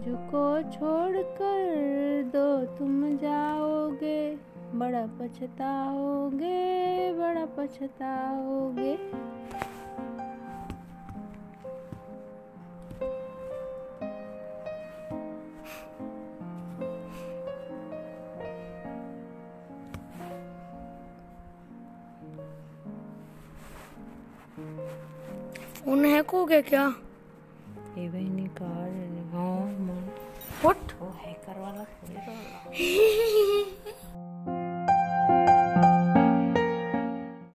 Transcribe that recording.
मुझको छोड़कर दो तुम जाओगे। बड़ा पछताओगे बड़ा पछताओगे। फ़ोन हैक हो क्या? ये भाई निकाल हाँ। 你说什